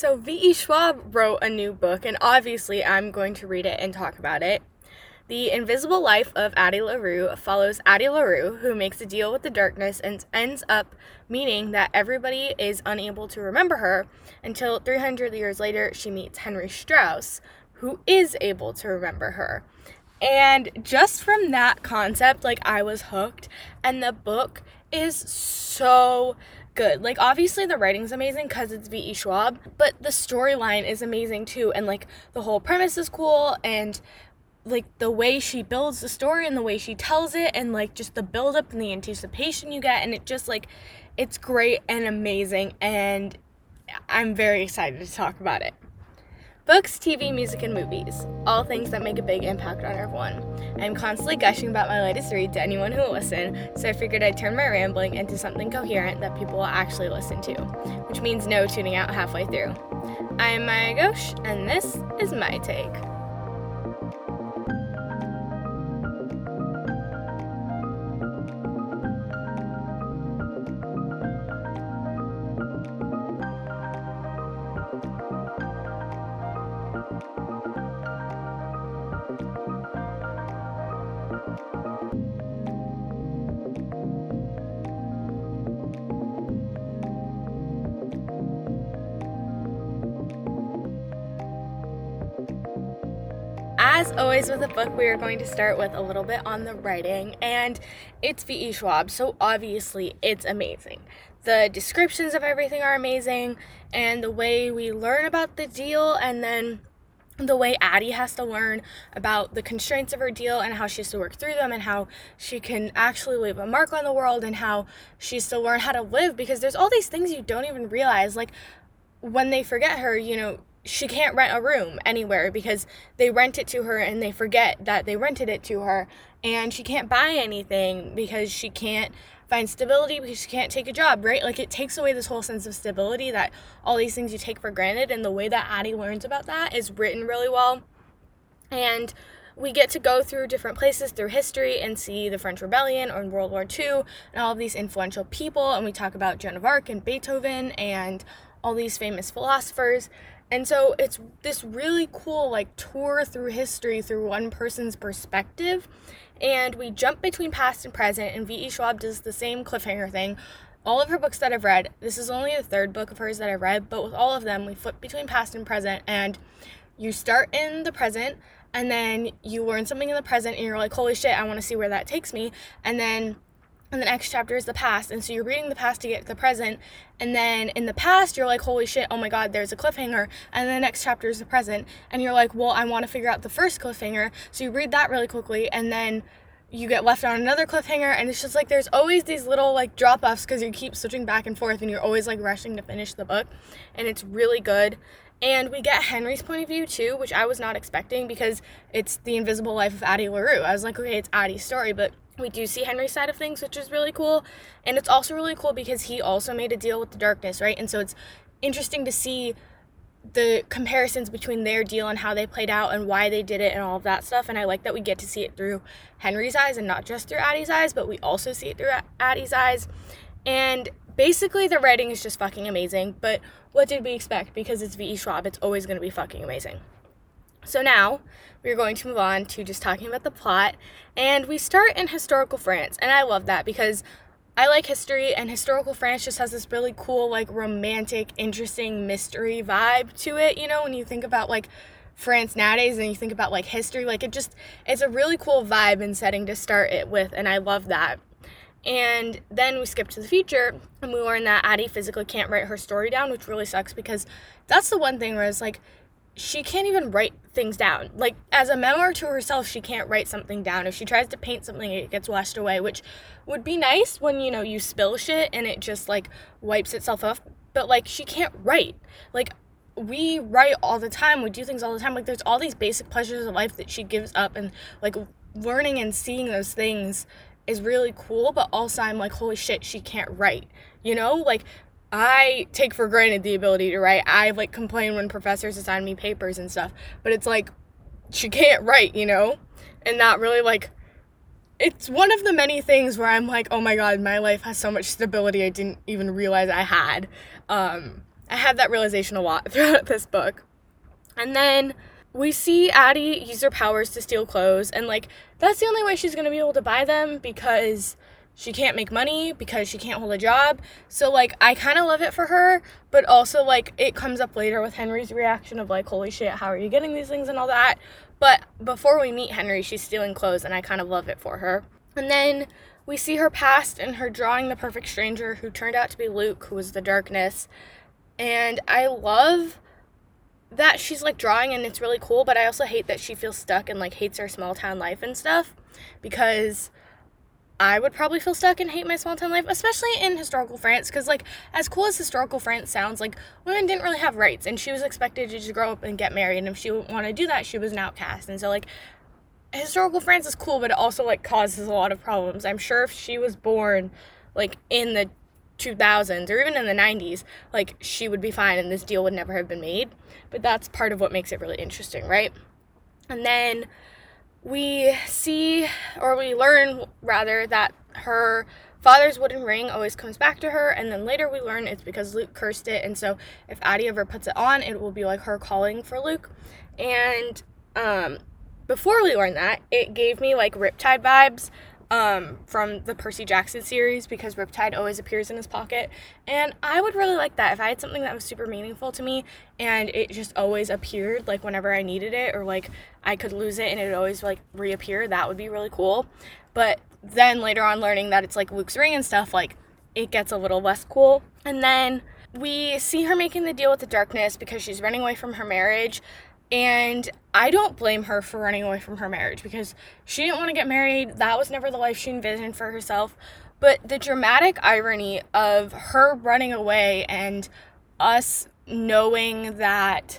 So, V.E. Schwab wrote a new book, and obviously, I'm going to read it and talk about it. The Invisible Life of Addie LaRue follows Addie LaRue, who makes a deal with the darkness and ends up meaning that everybody is unable to remember her until 300 years later she meets Henry Strauss, who is able to remember her. And just from that concept, like I was hooked, and the book is so good. Like obviously the writing's amazing because it's V.E. Schwab, but the storyline is amazing too, and like the whole premise is cool, and like the way she builds the story and the way she tells it and like just the build up and the anticipation you get and it just like it's great and amazing and I'm very excited to talk about it. Books, TV, music, and movies. All things that make a big impact on everyone. I'm constantly gushing about my latest read to anyone who will listen, so I figured I'd turn my rambling into something coherent that people will actually listen to, which means no tuning out halfway through. I am Maya Ghosh, and this is my take. Always with a book, we are going to start with a little bit on the writing, and it's V.E. Schwab, so obviously it's amazing. The descriptions of everything are amazing, and the way we learn about the deal, and then the way Addie has to learn about the constraints of her deal and how she has to work through them and how she can actually leave a mark on the world and how she has to learn how to live because there's all these things you don't even realize like when they forget her you know she can't rent a room anywhere because they rent it to her and they forget that they rented it to her and she can't buy anything because she can't find stability because she can't take a job right like it takes away this whole sense of stability that all these things you take for granted and the way that addie learns about that is written really well and we get to go through different places through history and see the French Rebellion or World War II and all of these influential people. And we talk about Joan of Arc and Beethoven and all these famous philosophers. And so it's this really cool like tour through history through one person's perspective. And we jump between past and present, and V.E. Schwab does the same cliffhanger thing. All of her books that I've read, this is only the third book of hers that I've read, but with all of them, we flip between past and present, and you start in the present, and then you learn something in the present, and you're like, holy shit, I want to see where that takes me. And then and the next chapter is the past and so you're reading the past to get to the present and then in the past you're like holy shit oh my god there's a cliffhanger and the next chapter is the present and you're like well i want to figure out the first cliffhanger so you read that really quickly and then you get left on another cliffhanger and it's just like there's always these little like drop offs because you keep switching back and forth and you're always like rushing to finish the book and it's really good and we get Henry's point of view too, which I was not expecting because it's the invisible life of Addie LaRue. I was like, okay, it's Addie's story, but we do see Henry's side of things, which is really cool. And it's also really cool because he also made a deal with the darkness, right? And so it's interesting to see the comparisons between their deal and how they played out and why they did it and all of that stuff. And I like that we get to see it through Henry's eyes and not just through Addie's eyes, but we also see it through Addie's eyes. And basically, the writing is just fucking amazing. But what did we expect? Because it's V.E. Schwab, it's always going to be fucking amazing. So now we're going to move on to just talking about the plot. And we start in historical France. And I love that because I like history, and historical France just has this really cool, like romantic, interesting mystery vibe to it. You know, when you think about like France nowadays and you think about like history, like it just, it's a really cool vibe and setting to start it with. And I love that. And then we skip to the future and we learn that Addie physically can't write her story down, which really sucks because that's the one thing where it's like, she can't even write things down. Like as a memoir to herself, she can't write something down. If she tries to paint something, it gets washed away, which would be nice when you know you spill shit and it just like wipes itself off. But like she can't write. Like we write all the time. We do things all the time. Like there's all these basic pleasures of life that she gives up and like learning and seeing those things is really cool, but also I'm like, holy shit, she can't write. You know? Like I take for granted the ability to write. I like complain when professors assign me papers and stuff, but it's like she can't write, you know? And that really like it's one of the many things where I'm like, "Oh my god, my life has so much stability I didn't even realize I had." Um I had that realization a lot throughout this book. And then we see Addie use her powers to steal clothes, and like that's the only way she's gonna be able to buy them because she can't make money because she can't hold a job. So like I kind of love it for her, but also like it comes up later with Henry's reaction of like holy shit, how are you getting these things and all that. But before we meet Henry, she's stealing clothes and I kind of love it for her. And then we see her past and her drawing the perfect stranger who turned out to be Luc, who was the darkness. And I love that she's like drawing and it's really cool, but I also hate that she feels stuck and like hates her small town life and stuff because I would probably feel stuck and hate my small town life, especially in historical France, because like as cool as historical France sounds, like women didn't really have rights, and she was expected to just grow up and get married, and if she wanted to do that, she was an outcast, and so like historical France is cool, but it also like causes a lot of problems. I'm sure if she was born like in the 2000s or even in the 90s, like she would be fine, and this deal would never have been made. But that's part of what makes it really interesting, right? And then we see, or we learn rather, that her father's wooden ring always comes back to her, and then later we learn it's because Luc cursed it, and so if Addie ever puts it on, it will be like her calling for Luc. And um, before we learn that, it gave me like Riptide vibes um, from the Percy Jackson series because Riptide always appears in his pocket. And I would really like that if I had something that was super meaningful to me and it just always appeared like whenever I needed it or like I could lose it and it would always like reappear. That would be really cool. But then later on, learning that it's like Luc's ring and stuff, like it gets a little less cool. And then we see her making the deal with the darkness because she's running away from her marriage. And I don't blame her for running away from her marriage because she didn't want to get married. That was never the life she envisioned for herself. But the dramatic irony of her running away and us knowing that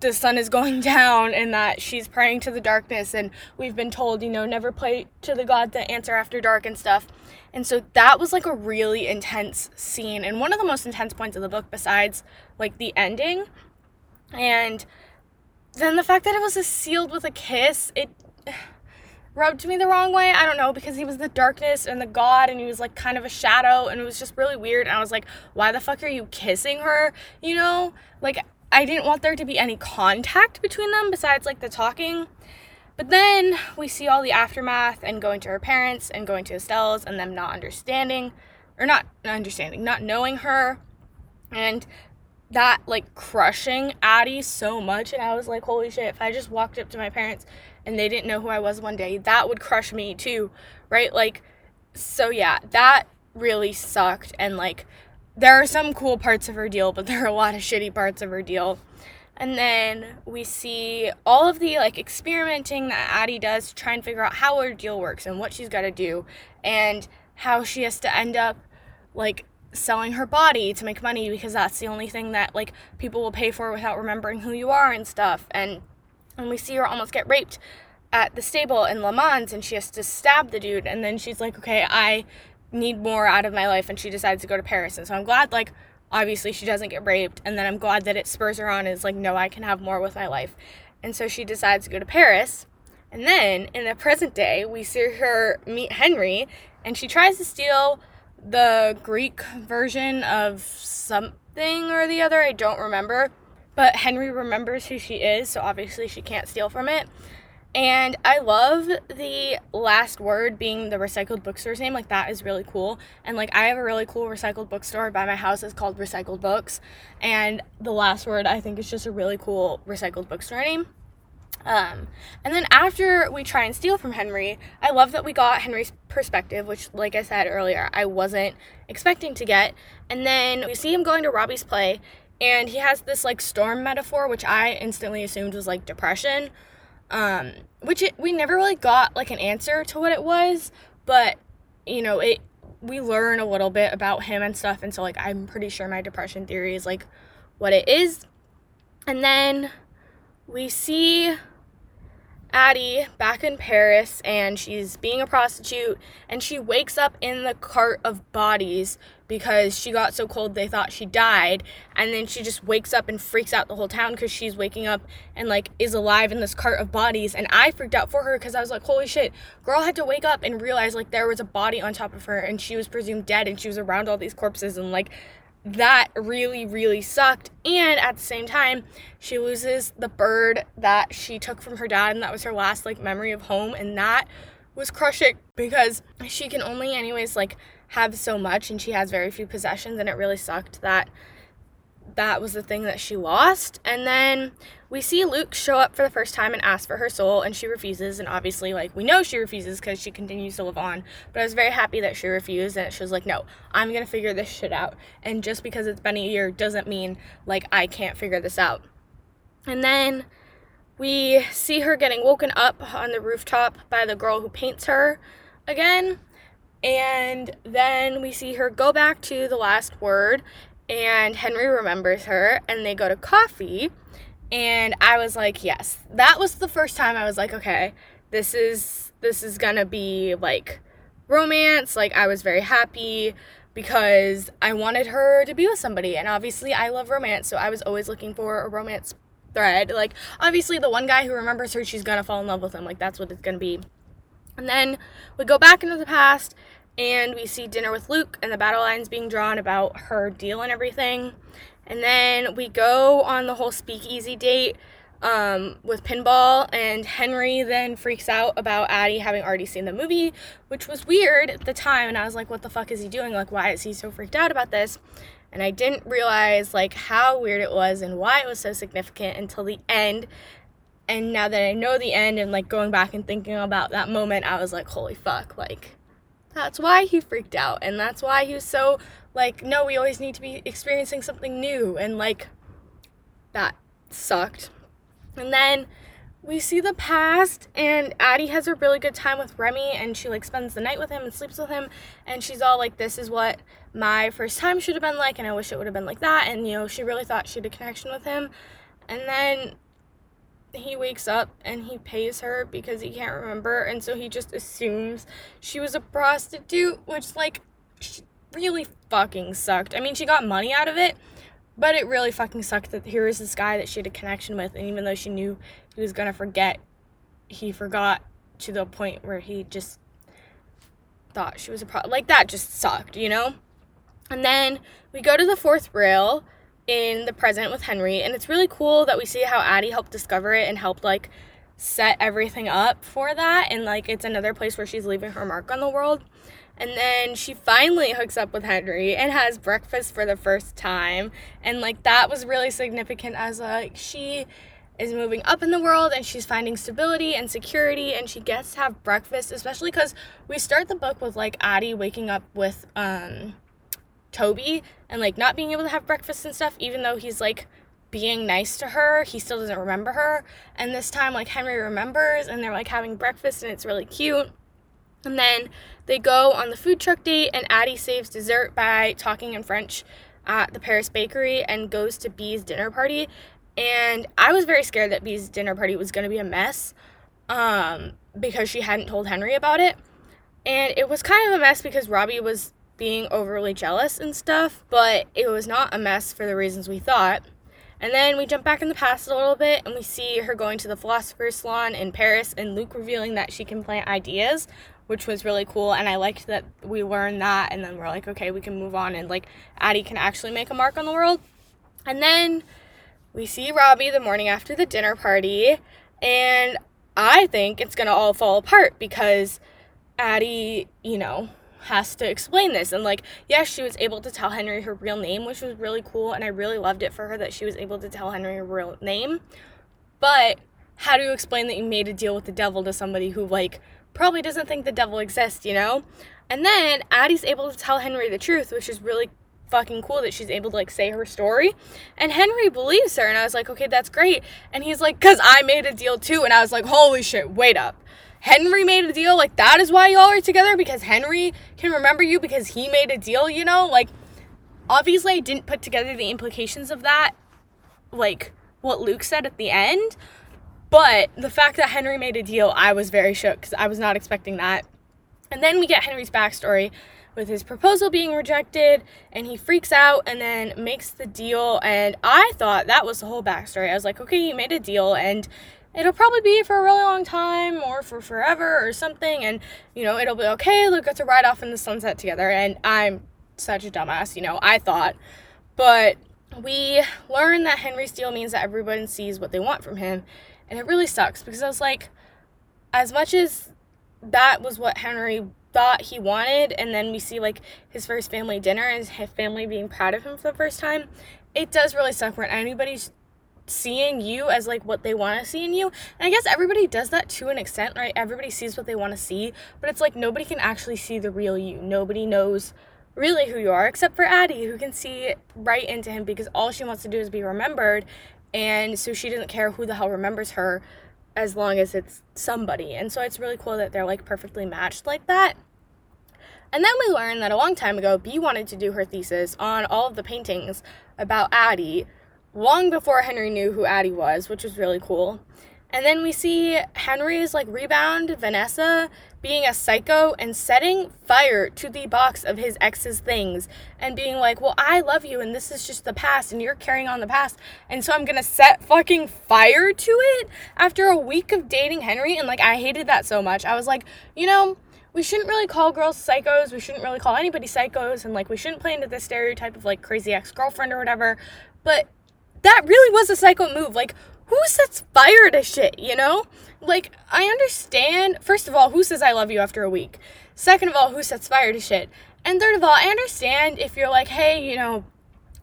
the sun is going down and that she's praying to the darkness and we've been told you know never pray to the god that answer after dark and stuff and so that was like a really intense scene and one of the most intense points of the book besides like the ending and then the fact that it was sealed with a kiss, it rubbed me the wrong way. I don't know, because he was the darkness and the god and he was like kind of a shadow and it was just really weird. And I was like, why the fuck are you kissing her? You know? Like, I didn't want there to be any contact between them besides like the talking. But then we see all the aftermath and going to her parents and going to Estelle's and them not understanding, or not understanding, not knowing her. And that like crushing Addie so much and I was like holy shit if I just walked up to my parents and they didn't know who I was one day that would crush me too right? Like so yeah that really sucked and like there are some cool parts of her deal but there are a lot of shitty parts of her deal. And then we see all of the like experimenting that Addie does to try and figure out how her deal works and what she's got to do and how she has to end up like selling her body to make money because that's the only thing that like people will pay for without remembering who you are and stuff. And and we see her almost get raped at the stable in Le Mans and she has to stab the dude. And then she's like okay I need more out of my life and she decides to go to Paris. And so I'm glad like obviously she doesn't get raped and then I'm glad that it spurs her on is like no I can have more with my life. And so she decides to go to Paris. And then in the present day we see her meet Henry and she tries to steal the Greek version of something or the other. I don't remember. But Henry remembers who she is, so obviously she can't steal from it. And I love the last word being the recycled bookstore's name. Like, that is really cool. And, like, I have a really cool recycled bookstore by my house. It's called Recycled Books. And the last word, I think, is just a really cool recycled bookstore name. Um, and then after we try and steal from Henry, I love that we got Henry's perspective, which, like I said earlier, I wasn't expecting to get. And then we see him going to Robbie's play, and he has this like storm metaphor, which I instantly assumed was like depression. Um, which it, we never really got like an answer to what it was, but you know, it we learn a little bit about him and stuff, and so like I'm pretty sure my depression theory is like what it is. And then we see Addie back in Paris and she's being a prostitute and she wakes up in the cart of bodies because she got so cold they thought she died and then she just wakes up and freaks out the whole town because she's waking up and like is alive in this cart of bodies and I freaked out for her because I was like holy shit. Girl had to wake up and realize like there was a body on top of her and she was presumed dead and she was around all these corpses and like that really, really sucked. And at the same time, she loses the bird that she took from her dad, and that was her last like memory of home, and that was crushing because she can only, anyways, like have so much, and she has very few possessions, and it really sucked that that was the thing that she lost. And then we see Luc show up for the first time and ask for her soul, and she refuses. And obviously, like, we know she refuses because she continues to live on. But I was very happy that she refused, and she was like, no, I'm gonna figure this shit out. And just because it's been a year doesn't mean, like, I can't figure this out. And then we see her getting woken up on the rooftop by the girl who paints her again. And then we see her go back to the last word and Henry remembers her and they go to coffee and I was like, yes. That was the first time I was like, okay, this is this is going to be like romance. Like I was very happy because I wanted her to be with somebody and obviously I love romance, so I was always looking for a romance thread. Like obviously the one guy who remembers her, she's going to fall in love with him. Like that's what it's going to be. And then we go back into the past and we see dinner with Luc and the battle lines being drawn about her deal and everything. And then we go on the whole speakeasy date um, with pinball, and Henry then freaks out about Addie having already seen the movie, which was weird at the time. And I was like, what the fuck is he doing? Like, why is he so freaked out about this? And I didn't realize like how weird it was and why it was so significant until the end. And now that I know the end and like going back and thinking about that moment, I was like, holy fuck, like that's why he freaked out. And that's why he was so like, no, we always need to be experiencing something new. And like, that sucked. And then we see the past, and Addie has a really good time with Remy, and she like spends the night with him and sleeps with him. And she's all like, This is what my first time should have been like, and I wish it would have been like that. And you know, she really thought she had a connection with him. And then he wakes up and he pays her because he can't remember and so he just assumes she was a prostitute which like really fucking sucked. I mean she got money out of it but it really fucking sucked that here was this guy that she had a connection with and even though she knew he was gonna forget he forgot to the point where he just thought she was a pro like that just sucked you know? And then we go to the fourth rail in the present with Henry, and it's really cool that we see how Addie helped discover it and helped like set everything up for that, and like it's another place where she's leaving her mark on the world. And then she finally hooks up with Henry and has breakfast for the first time, and like that was really significant as like she is moving up in the world and she's finding stability and security and she gets to have breakfast especially because we start the book with like addie waking up with um Toby and like not being able to have breakfast and stuff, even though he's like being nice to her, he still doesn't remember her. And this time, like Henry remembers and they're like having breakfast and it's really cute. And then they go on the food truck date, and Addie saves dessert by talking in French at the Paris bakery and goes to Bea's dinner party. And I was very scared that Bea's dinner party was going to be a mess um, because she hadn't told Henry about it. And it was kind of a mess because Robbie was being overly jealous and stuff, but it was not a mess for the reasons we thought. And then we jump back in the past a little bit and we see her going to the philosopher's salon in Paris and Luc revealing that she can plant ideas, which was really cool. And I liked that we learned that and then we're like, okay, we can move on and like Addie can actually make a mark on the world. And then we see Robbie the morning after the dinner party and I think it's gonna all fall apart because Addie, you know, has to explain this. And like, yes, she was able to tell Henry her real name, which was really cool. And I really loved it for her that she was able to tell Henry her real name. But how do you explain that you made a deal with the devil to somebody who, like, probably doesn't think the devil exists, you know? And then Addie's able to tell Henry the truth, which is really fucking cool that she's able to like say her story. And Henry believes her, and I was like, okay, that's great. And he's like, cause I made a deal too. And I was like, holy shit, wait up. Henry made a deal, like that is why y'all are together because Henry can remember you because he made a deal, you know? Like obviously I didn't put together the implications of that like what Luc said at the end, but the fact that Henry made a deal, I was very shook cuz I was not expecting that. And then we get Henry's backstory with his proposal being rejected and he freaks out and then makes the deal and I thought that was the whole backstory. I was like, okay, you made a deal and it'll probably be for a really long time or for forever or something and you know it'll be okay they'll get to ride off in the sunset together and i'm such a dumbass you know i thought But we learn that Henry Steele means that everyone sees what they want from him. And it really sucks because I was like, as much as that was what Henry thought he wanted, and then we see like his first family dinner and his family being proud of him for the first time, it does really suck when anybody's seeing you as like what they want to see in you. And I guess everybody does that to an extent, right? Everybody sees what they want to see, but it's like nobody can actually see the real you. Nobody knows really who you are except for Addie who can see right into him because all she wants to do is be remembered and so she doesn't care who the hell remembers her as long as it's somebody. And so it's really cool that they're like perfectly matched like that. And then we learned that a long time ago, Bea wanted to do her thesis on all of the paintings about Addie long before Henry knew who Addie was, which was really cool. And then we see Henry's like rebound Vanessa being a psycho and setting fire to the box of his ex's things and being like, Well, I love you and this is just the past and you're carrying on the past. And so I'm gonna set fucking fire to it after a week of dating Henry. And like, I hated that so much. I was like, You know, we shouldn't really call girls psychos. We shouldn't really call anybody psychos. And like, we shouldn't play into the stereotype of like crazy ex girlfriend or whatever. But that really was a psycho move. Like, who sets fire to shit, you know? Like, I understand. First of all, who says I love you after a week? Second of all, who sets fire to shit? And third of all, I understand if you're like, hey, you know,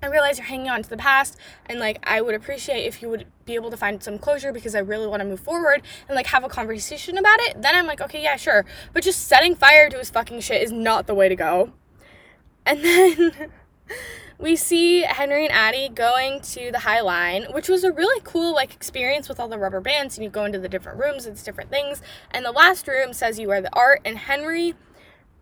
I realize you're hanging on to the past, and like, I would appreciate if you would be able to find some closure because I really want to move forward and like have a conversation about it. Then I'm like, okay, yeah, sure. But just setting fire to his fucking shit is not the way to go. And then we see Henry and Addie going to the High Line, which was a really cool like experience with all the rubber bands and you go into the different rooms, it's different things. And the last room says you are the art and Henry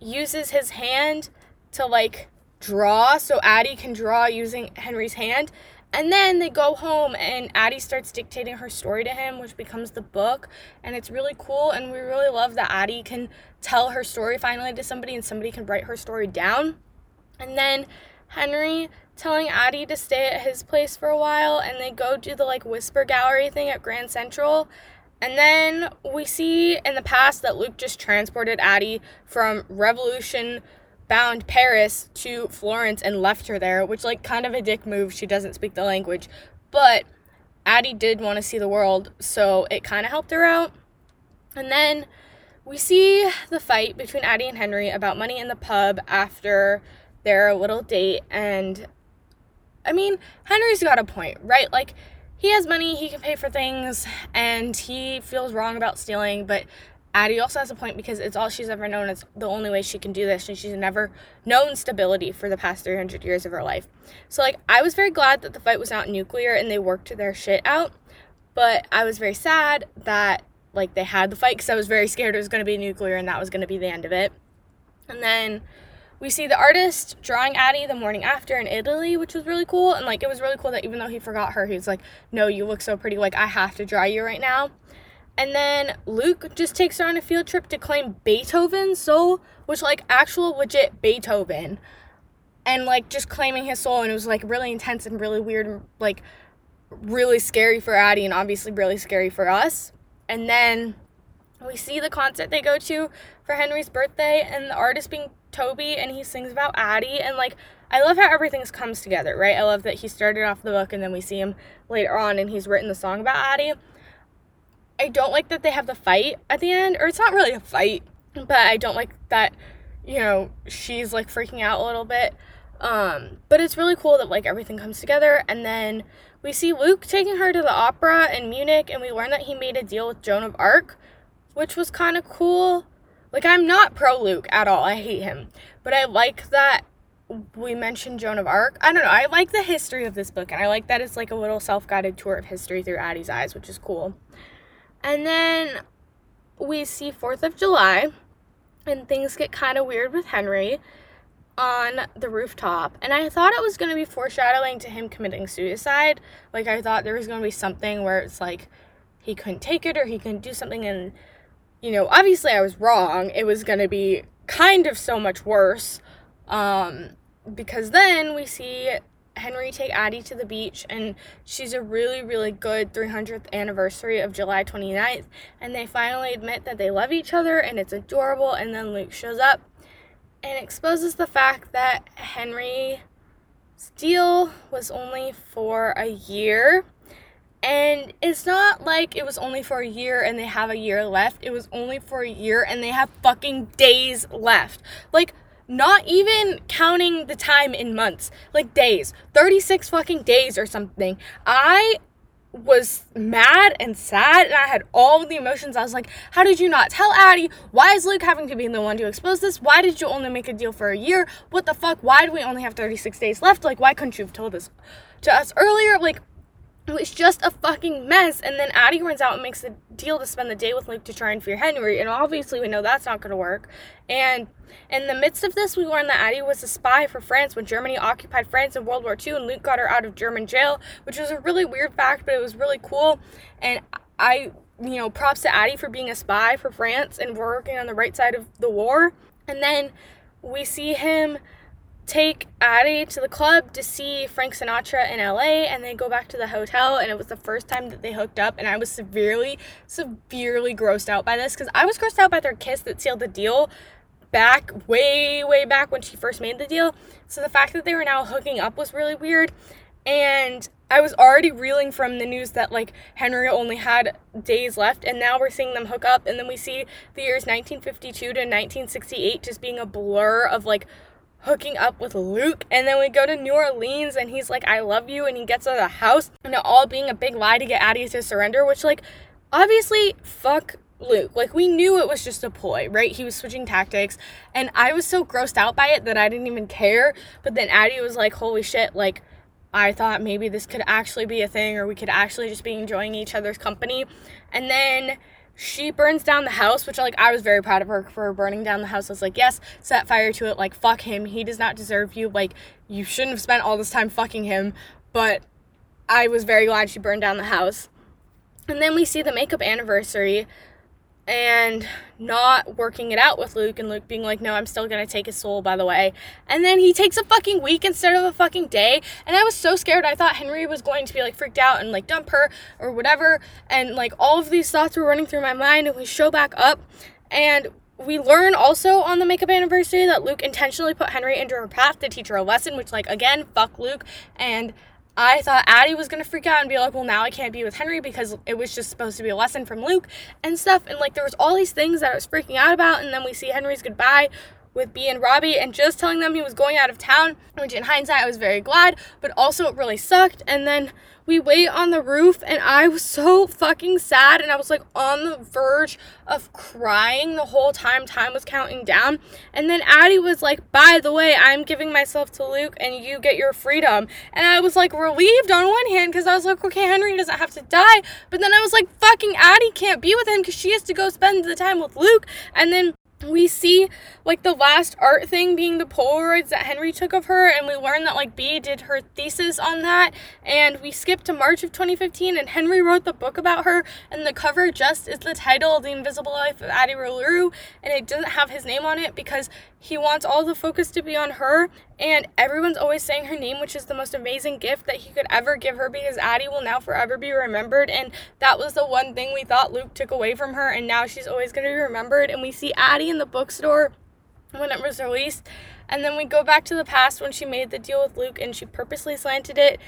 uses his hand to like draw so Addie can draw using Henry's hand. And then they go home and Addie starts dictating her story to him, which becomes the book. And it's really cool. And we really love that Addie can tell her story finally to somebody and somebody can write her story down. And then Henry telling Addie to stay at his place for a while and they go do the like whisper gallery thing at Grand Central. And then we see in the past that Luc just transported Addie from Revolution bound Paris to Florence and left her there, which like kind of a dick move. She doesn't speak the language. But Addie did want to see the world, so it kind of helped her out. And then we see the fight between Addie and Henry about money in the pub after their little date and I mean, Henry's got a point, right? Like he has money, he can pay for things and he feels wrong about stealing, but Addie also has a point because it's all she's ever known. It's the only way she can do this, and she's never known stability for the past 300 years of her life. So, like, I was very glad that the fight was not nuclear and they worked their shit out, but I was very sad that, like, they had the fight because I was very scared it was going to be nuclear and that was going to be the end of it. And then we see the artist drawing Addie the morning after in Italy, which was really cool. And like it was really cool that even though he forgot her, he was like, No, you look so pretty. Like, I have to draw you right now. And then Luc just takes her on a field trip to claim Beethoven's soul, which like actual legit Beethoven. And like just claiming his soul and it was like really intense and really weird and like really scary for Addie and obviously really scary for us. And then we see the concert they go to for Henry's birthday and the artist being Toby and he sings about Addie and like I love how everything comes together, right? I love that he started off the book and then we see him later on and he's written the song about Addie. I don't like that they have the fight at the end, or it's not really a fight, but I don't like that, you know, she's like freaking out a little bit. Um, but it's really cool that like everything comes together and then we see Luc taking her to the opera in Munich and we learn that he made a deal with Joan of Arc, which was kind of cool. Like, I'm not pro Luc at all. I hate him. But I like that we mentioned Joan of Arc. I don't know. I like the history of this book, and I like that it's like a little self guided tour of history through Addie's eyes, which is cool. And then we see 4th of July, and things get kind of weird with Henry on the rooftop. And I thought it was going to be foreshadowing to him committing suicide. Like, I thought there was going to be something where it's like he couldn't take it or he couldn't do something, and you know, obviously I was wrong. It was going to be kind of so much worse. Um, because then we see Henry take Addie to the beach, and she's a really, really good 300th anniversary of July 29th. And they finally admit that they love each other, and it's adorable. And then Luc shows up and exposes the fact that Henry This deal was only for a year. And it's not like it was only for a year and they have a year left. It was only for a year and they have fucking days left. Like, not even counting the time in months, like days, 36 fucking days or something. I was mad and sad and I had all the emotions. I was like, how did you not tell Addie? Why is Luc having to be the one to expose this? Why did you only make a deal for a year? What the fuck? Why do we only have 36 days left? Like, why couldn't you have told us to us earlier? Like, it was just a fucking mess. And then Addie runs out and makes a deal to spend the day with Luc to try and fear Henry. And obviously, we know that's not going to work. And in the midst of this, we learned that Addie was a spy for France when Germany occupied France in World War II, and Luc got her out of German jail, which was a really weird fact, but it was really cool. And I, you know, props to Addie for being a spy for France and working on the right side of the war. And then we see him take Addie to the club to see Frank Sinatra in LA and then go back to the hotel and it was the first time that they hooked up and I was severely severely grossed out by this cuz I was grossed out by their kiss that sealed the deal back way way back when she first made the deal. So the fact that they were now hooking up was really weird and I was already reeling from the news that like Henry only had days left and now we're seeing them hook up and then we see the years 1952 to 1968 just being a blur of like hooking up with Luc. And then we go to New Orleans and he's like, I love you. And he gets out of the house. And it all being a big lie to get Addie to surrender, which, like, obviously, fuck Luc. Like, we knew it was just a ploy, right? He was switching tactics. And I was so grossed out by it that I didn't even care. But then Addie was like, holy shit, like, I thought maybe this could actually be a thing or we could actually just be enjoying each other's company. And then she burns down the house, which like I was very proud of her for burning down the house. I was like, yes, set fire to it. Like fuck him. He does not deserve you. Like you shouldn't have spent all this time fucking him. But I was very glad she burned down the house. And then we see the makeup anniversary and not working it out with Luc and Luc being like, no, I'm still gonna take his soul, by the way. And then he takes a fucking week instead of a fucking day. And I was so scared. I thought Henry was going to be like freaked out and like dump her or whatever. And like all of these thoughts were running through my mind. And we show back up and we learn also on the makeup anniversary that Luc intentionally put Henry into her path to teach her a lesson, which, like, again, fuck Luc. And I thought Addie was gonna freak out and be like, well, now I can't be with Henry because it was just supposed to be a lesson from Luc and stuff. And like, there was all these things that I was freaking out about. And then we see Henry's goodbye with Bea and Robbie and just telling them he was going out of town, which in hindsight I was very glad, but also it really sucked. And then we wait on the roof and I was so fucking sad and I was like on the verge of crying the whole time time was counting down. And then Addie was like, by the way, I'm giving myself to Luc and you get your freedom. And I was like relieved on one hand because I was like, okay, Henry doesn't have to die. But then I was like, fucking Addie can't be with him because she has to go spend the time with Luc. And then we see like the last art thing being the Polaroids that Henry took of her, and we learn that like Bea did her thesis on that, and we skip to March of 2015, and Henry wrote the book about her, and the cover just is the title, The Invisible Life of Addie LaRue, and it doesn't have his name on it because he wants all the focus to be on her, and everyone's always saying her name, which is the most amazing gift that he could ever give her because Addie will now forever be remembered. And that was the one thing we thought Luc took away from her, and now she's always going to be remembered. And we see Addie in the bookstore when it was released. And then we go back to the past when she made the deal with Luc and she purposely slanted it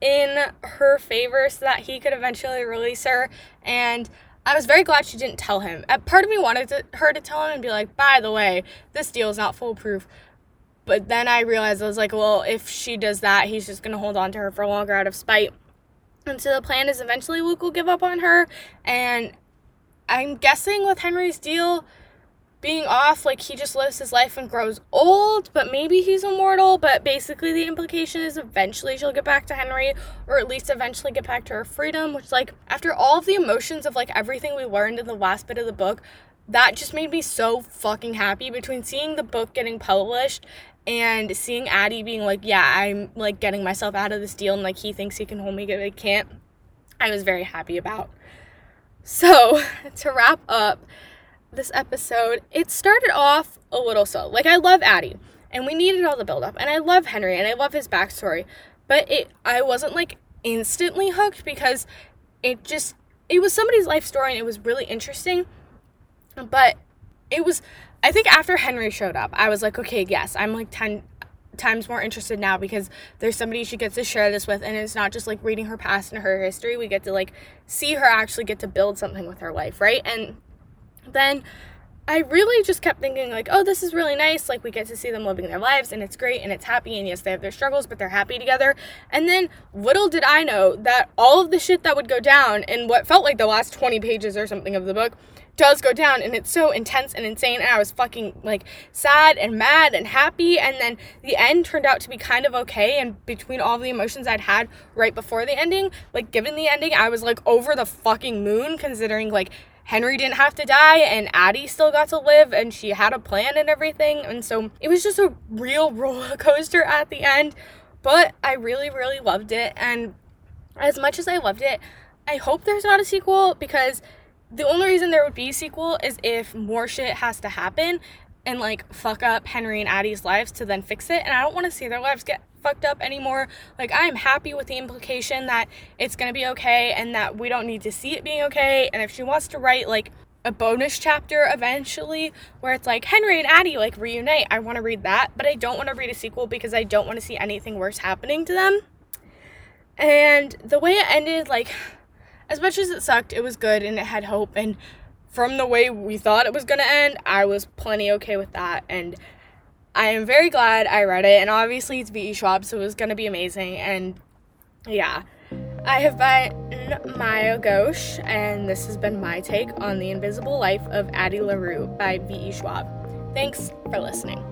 in her favor so that he could eventually release her. And I was very glad she didn't tell him. Uh, part of me wanted to, her to tell him and be like, by the way, this deal is not foolproof. But then I realized I was like, well, if she does that, he's just going to hold on to her for longer out of spite. And so the plan is eventually Luc will give up on her. And I'm guessing with Henry's deal, being off, like he just lives his life and grows old, but maybe he's immortal. But basically, the implication is eventually she'll get back to Henry, or at least eventually get back to her freedom. Which, like, after all of the emotions of like everything we learned in the last bit of the book, that just made me so fucking happy between seeing the book getting published and seeing Addie being like, yeah, I'm like getting myself out of this deal, and like he thinks he can hold me, but he can't. I was very happy about. So, to wrap up, this episode, it started off a little slow. Like I love Addie, and we needed all the build up, and I love Henry, and I love his backstory, but it I wasn't like instantly hooked because it just it was somebody's life story and it was really interesting, but it was I think after Henry showed up, I was like, okay, yes, I'm like 10 times more interested now because there's somebody she gets to share this with and it's not just like reading her past and her history we get to like see her actually get to build something with her life right and then I really just kept thinking like, oh, this is really nice. Like we get to see them living their lives and it's great and it's happy and yes, they have their struggles, but they're happy together. And then little did I know that all of the shit that would go down in what felt like the last 20 pages or something of the book does go down and it's so intense and insane and I was fucking like sad and mad and happy and then the end turned out to be kind of okay and between all the emotions I'd had right before the ending, like given the ending, I was like over the fucking moon considering like Henry didn't have to die and Addie still got to live and she had a plan and everything. And so it was just a real roller coaster at the end. But I really, really loved it. And as much as I loved it, I hope there's not a sequel because the only reason there would be a sequel is if more shit has to happen and like fuck up Henry and Addie's lives to then fix it. And I don't want to see their lives get fucked up anymore. Like, I'm happy with the implication that it's gonna be okay and that we don't need to see it being okay. And if she wants to write, like, a bonus chapter eventually where it's like Henry and Addie like reunite, I want to read that, but I don't want to read a sequel because I don't want to see anything worse happening to them. And the way it ended, like, as much as it sucked, it was good and it had hope. And from the way we thought it was going to end, I was plenty okay with that. And I am very glad I read it, and obviously it's V.E. Schwab, so it was gonna be amazing. And yeah, I have been Maya Ghosh, and this has been my take on The Invisible Life of Addie LaRue by V.E. Schwab. Thanks for listening.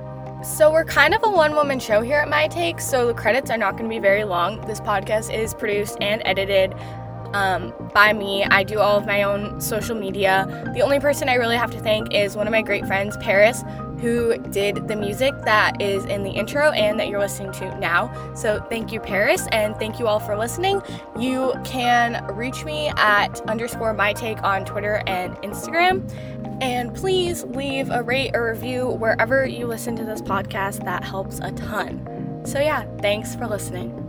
So, we're kind of a one woman show here at My Take, so the credits are not going to be very long. This podcast is produced and edited um, by me. I do all of my own social media. The only person I really have to thank is one of my great friends, Paris, who did the music that is in the intro and that you're listening to now. So thank you, Paris, and thank you all for listening. You can reach me at underscore my take on Twitter and Instagram. And please leave a rate or review wherever you listen to this podcast. That helps a ton. So, yeah, thanks for listening.